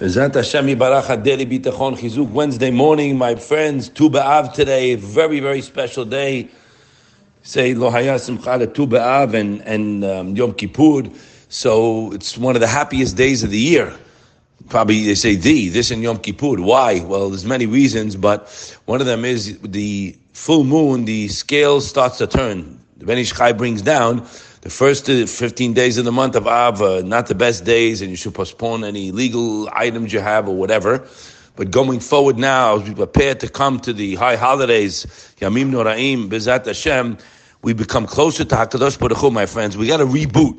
Hashem Chizuk Wednesday morning, my friends. Tu B'Av today, very very special day. Say Lo Haya Simcha Tu B'Av and and um, Yom Kippur. So it's one of the happiest days of the year. Probably they say the this and Yom Kippur. Why? Well, there's many reasons, but one of them is the full moon. The scale starts to turn. The Ben Ish brings down the first uh, 15 days of the month of Av are not the best days, and you should postpone any legal items you have or whatever. But going forward now, as we prepare to come to the high holidays, Yamim Noraim, Bezat Hashem, we become closer to Hakadosh Baruch Hu, my friends. We got to reboot.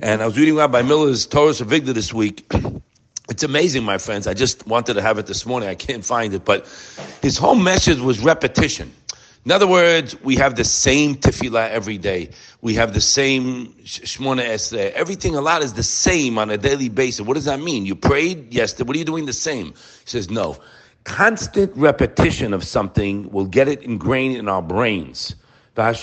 And I was reading Rabbi Miller's Torah Avigdor this week. It's amazing, my friends. I just wanted to have it this morning. I can't find it, but his whole message was repetition. In other words, we have the same tefillah every day. We have the same shmona esrei. Everything a lot is the same on a daily basis. What does that mean? You prayed? yesterday. What are you doing the same? He says, no. Constant repetition of something will get it ingrained in our brains. You have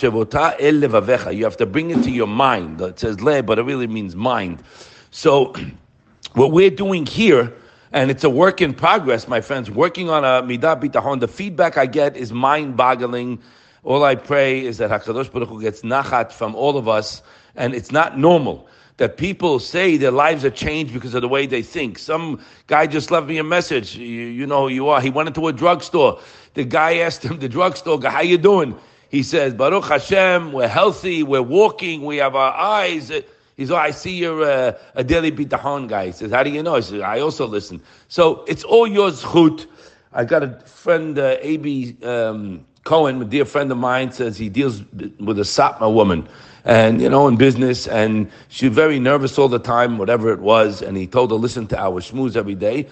to bring it to your mind. It says le, but it really means mind. So, what we're doing here and it's a work in progress, my friends. Working on a midah bitahon. The feedback I get is mind-boggling. All I pray is that Hakadosh Baruch Hu gets nachat from all of us, and it's not normal that people say their lives are changed because of the way they think. Some guy just left me a message. You, you know who you are. He went into a drugstore. The guy asked him, the drugstore guy, "How you doing?" He says, "Baruch Hashem, we're healthy, we're walking, we have our eyes." He's, oh, I see you're a, a daily bitahon guy. He says, how do you know? He says, I also listen. So it's all yours, chut. I got a friend, uh, A.B. Um, Cohen, a dear friend of mine, says he deals with a Satmar woman and, you know, in business. And she's very nervous all the time, whatever it was. And he told her, listen to our schmooze every day.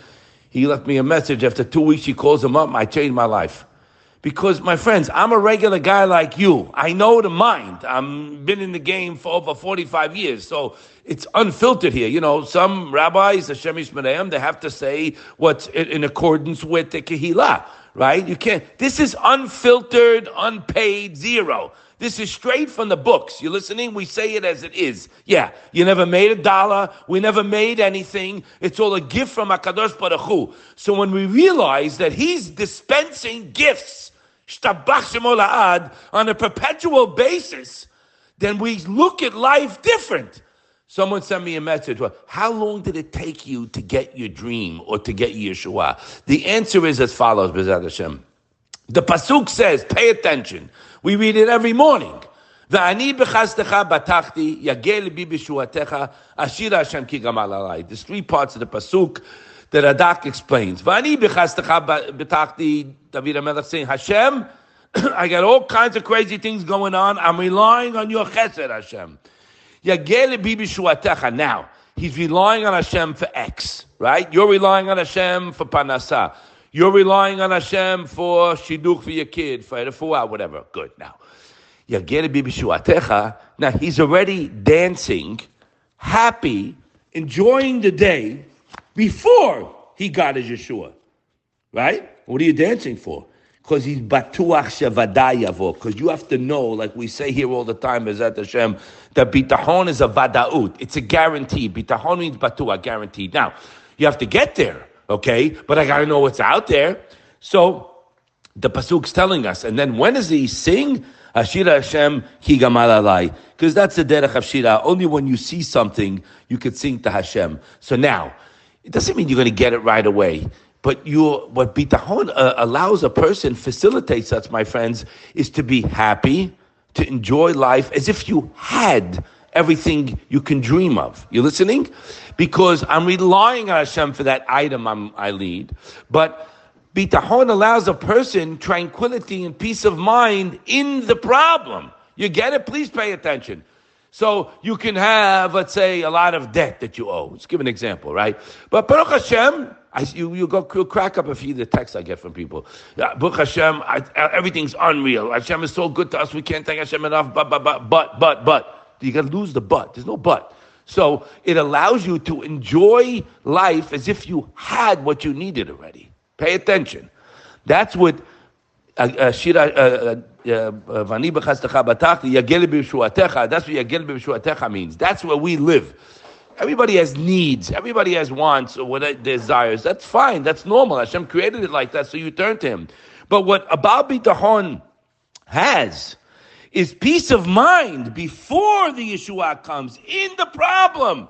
He left me a message. After two weeks, she calls him up. I changed my life. Because, my friends, I'm a regular guy like you. I know the mind. I've been in the game for over 45 years, so it's unfiltered here. You know, some rabbis, the Shemish Yishmareim, they have to say what's in accordance with the Kehillah, right? You can't. This is unfiltered, unpaid, zero. This is straight from the books. You listening? We say it as it is. Yeah, you never made a dollar. We never made anything. It's all a gift from Hakadosh Baruch Hu. So when we realize that He's dispensing gifts on a perpetual basis, then we look at life different. Someone sent me a message. Well, how long did it take you to get your dream or to get Yeshua? The answer is as follows, Bezat Hashem. The Pasuk says, pay attention. We read it every morning. There's three parts of the Pasuk the Radak explains. David saying, Hashem, I got all kinds of crazy things going on. I'm relying on your chesed, Hashem. Now, he's relying on Hashem for X, right? You're relying on Hashem for panasa. You're relying on Hashem for shidduch for your kid, for refuah, whatever. Good. Now, now he's already dancing, happy, enjoying the day, before he got his Yeshua. Right? What are you dancing for? Because he's batuach shavadayavo. Because you have to know, like we say here all the time, Bezat Hashem, that bitahon is a vadaut. It's a guarantee. Bitahon means batuach, guaranteed. Now, you have to get there, okay? But I got to know what's out there. So, the pasuk's telling us. And then when does he sing? Ashira Hashem ki gamal Because that's the derech of Shira. Only when you see something, you could sing to Hashem. So now, it doesn't mean you're going to get it right away. But you, what bitahon uh, allows a person, facilitates us, my friends, is to be happy, to enjoy life as if you had everything you can dream of. You listening? Because I'm relying on Hashem for that item I'm, i lead. But bitahon allows a person tranquility and peace of mind in the problem. You get it? Please pay attention. So you can have, let's say, a lot of debt that you owe. Let's give an example, right? But Baruch Hashem, I, you, you go you'll crack up a few of the texts I get from people. Yeah, Baruch Hashem, I, everything's unreal. Hashem is so good to us. We can't thank Hashem enough. But, but, but, but, but, but. You got to lose the but. There's no but. So it allows you to enjoy life as if you had what you needed already. Pay attention. That's what uh, Vani b'chastecha batachti, yagel. That's what yagel b'shuatecha means. That's where we live. Everybody has needs. Everybody has wants or what desires. That's fine. That's normal. Hashem created it like that, so you turn to Him. But what Abal Bitahon has is peace of mind before the Yeshua comes in the problem.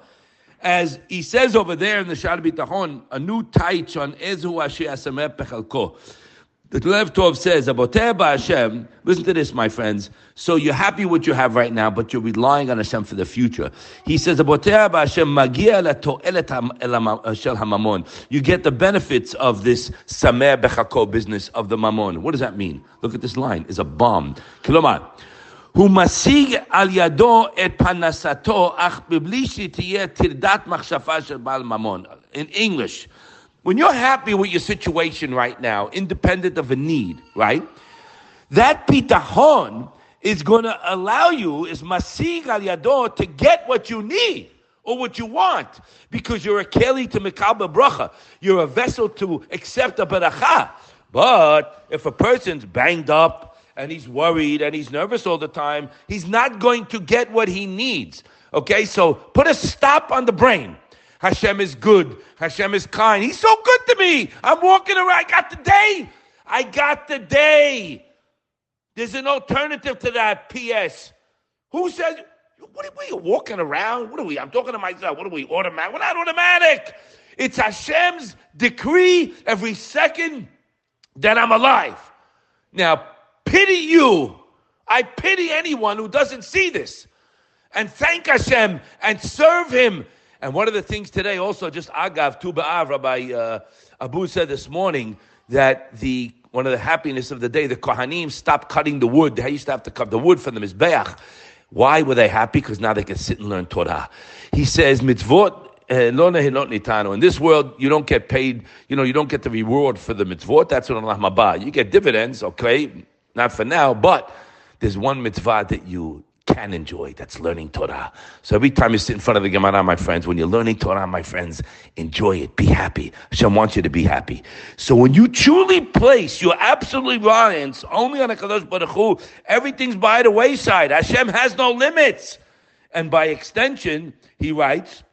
As he says over there in the Shad Bitahon, a new taich on Ezu Asher Asameh Pechalko. The Lev Tov says, Hashem, listen to this, my friends. So you're happy with what you have right now, but you're relying on Hashem for the future. He says, Hashem, You get the benefits of this Samer Bechako business of the Mamon. What does that mean? Look at this line. It's a bomb. Kilomar. הוא משיג על ידו את פרנסתו, אך מבלי שתהיה טרדת מחשבה של בעל ממון. In English, when you're happy with your situation right now, independent of a need, right? That bitahon is going to allow you, is masig al yador, to get what you need or what you want because you're a keli to mikabel bracha. You're a vessel to accept a baracha. But if a person's banged up and he's worried and he's nervous all the time, he's not going to get what he needs. Okay, so put a stop on the brain. Hashem is good. Hashem is kind. He's so good to me. I'm walking around. I got the day. I got the day. There's an alternative to that. P.S. Who says, what are we walking around? What are we? I'm talking to myself. What are we? Automatic? We're not automatic. It's Hashem's decree every second that I'm alive. Now, pity you. I pity anyone who doesn't see this. And thank Hashem and serve Him and one of the things today, also just agav tu ba'av, Rabbi uh, Abu said this morning that the one of the happiness of the day, the Kohanim stopped cutting the wood. They used to have to cut the wood for the Mizbeach. Why were they happy? Because now they can sit and learn Torah. He says, mitzvot eh, in this world, you don't get paid, you know, you don't get the reward for the mitzvot. That's what Olam Haba. You get dividends, okay, not for now, but there's one mitzvah that you can enjoy. That's learning Torah. So every time you sit in front of the Gemara, my friends, when you're learning Torah, my friends, enjoy it. Be happy. Hashem wants you to be happy. So when you truly place your absolute reliance only on a Kadosh Baruch Hu, everything's by the wayside. Hashem has no limits. And by extension, he writes,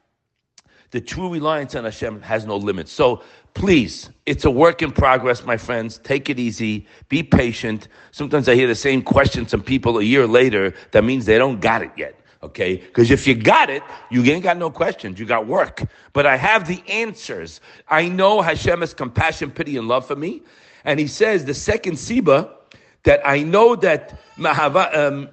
the true reliance on Hashem has no limits. So please, it's a work in progress, my friends. Take it easy. Be patient. Sometimes I hear the same question from people a year later. That means they don't got it yet. Okay? Because if you got it, you ain't got no questions. You got work. But I have the answers. I know Hashem has compassion, pity, and love for me. And he says, the second Siba, that I know that um,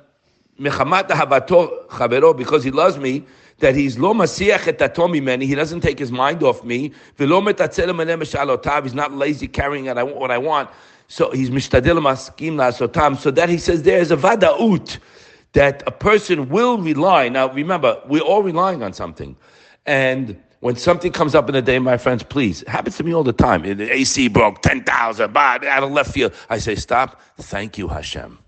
because he loves me, that he's lo masiach et atomi many. He doesn't take his mind off me. V'lo metatzel He's not lazy carrying out what I want. So he's mishtadil maskim la'asotam. So that he says there is a vadaut that a person will rely. Now remember, we're all relying on something, and when something comes up in the day, my friends, please, it happens to me all the time. The AC broke, 10,000, out of left field. I say, stop. Thank you, Hashem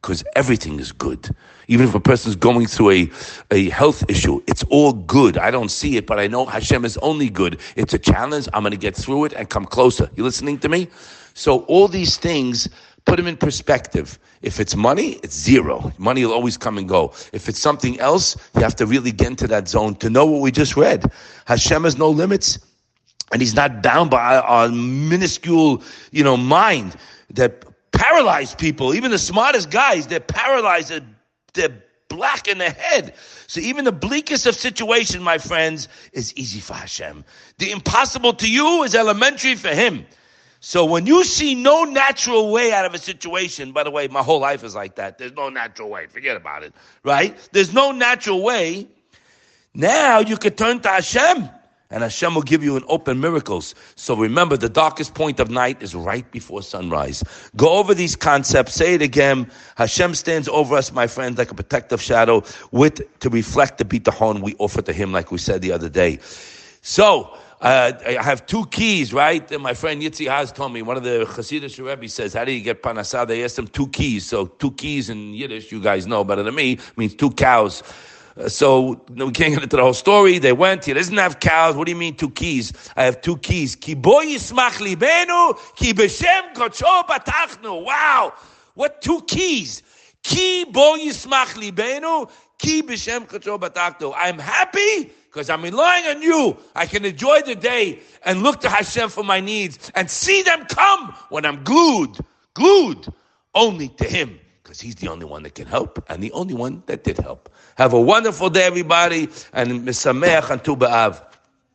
because everything is good. Even if a person is going through a, a health issue, it's all good. I don't see it, but I know Hashem is only good. It's a challenge. I'm going to get through it and come closer. You listening to me? So all these things, put them in perspective. If it's money, it's zero. Money will always come and go. If it's something else, you have to really get into that zone to know what we just read. Hashem has no limits, and He's not bound by our minuscule, you know, mind that paralyzed people, even the smartest guys, they're paralyzed, they're, they're black in the head. So even the bleakest of situation, my friends, is easy for Hashem. The impossible to you is elementary for Him. So when you see no natural way out of a situation, by the way, my whole life is like that. There's no natural way. Forget about it, right? There's no natural way. Now you could turn to Hashem and Hashem will give you an open miracles. So remember, the darkest point of night is right before sunrise. Go over these concepts, say it again. Hashem stands over us, my friend, like a protective shadow, with to reflect the bitachon we offer to Him, like we said the other day. So. Uh, I have two keys, right? And my friend Yitzi Haz told me, one of the Hasidic Rebbe says, how do you get panasah? They asked him two keys. So two keys in Yiddish, you guys know better than me, means two cows. So we can't get into the whole story. They went. He doesn't have cows. What do you mean two keys? I have two keys. Ki bo yismach libenu, ki b'shem. Wow. What two keys? Ki bo yismach libenu, ki b'shem. I'm happy because I'm relying on you. I can enjoy the day and look to Hashem for my needs and see them come when I'm glued, glued only to Him because He's the only one that can help and the only one that did help. Have a wonderful day, everybody, and Misameach and Tu B'Av.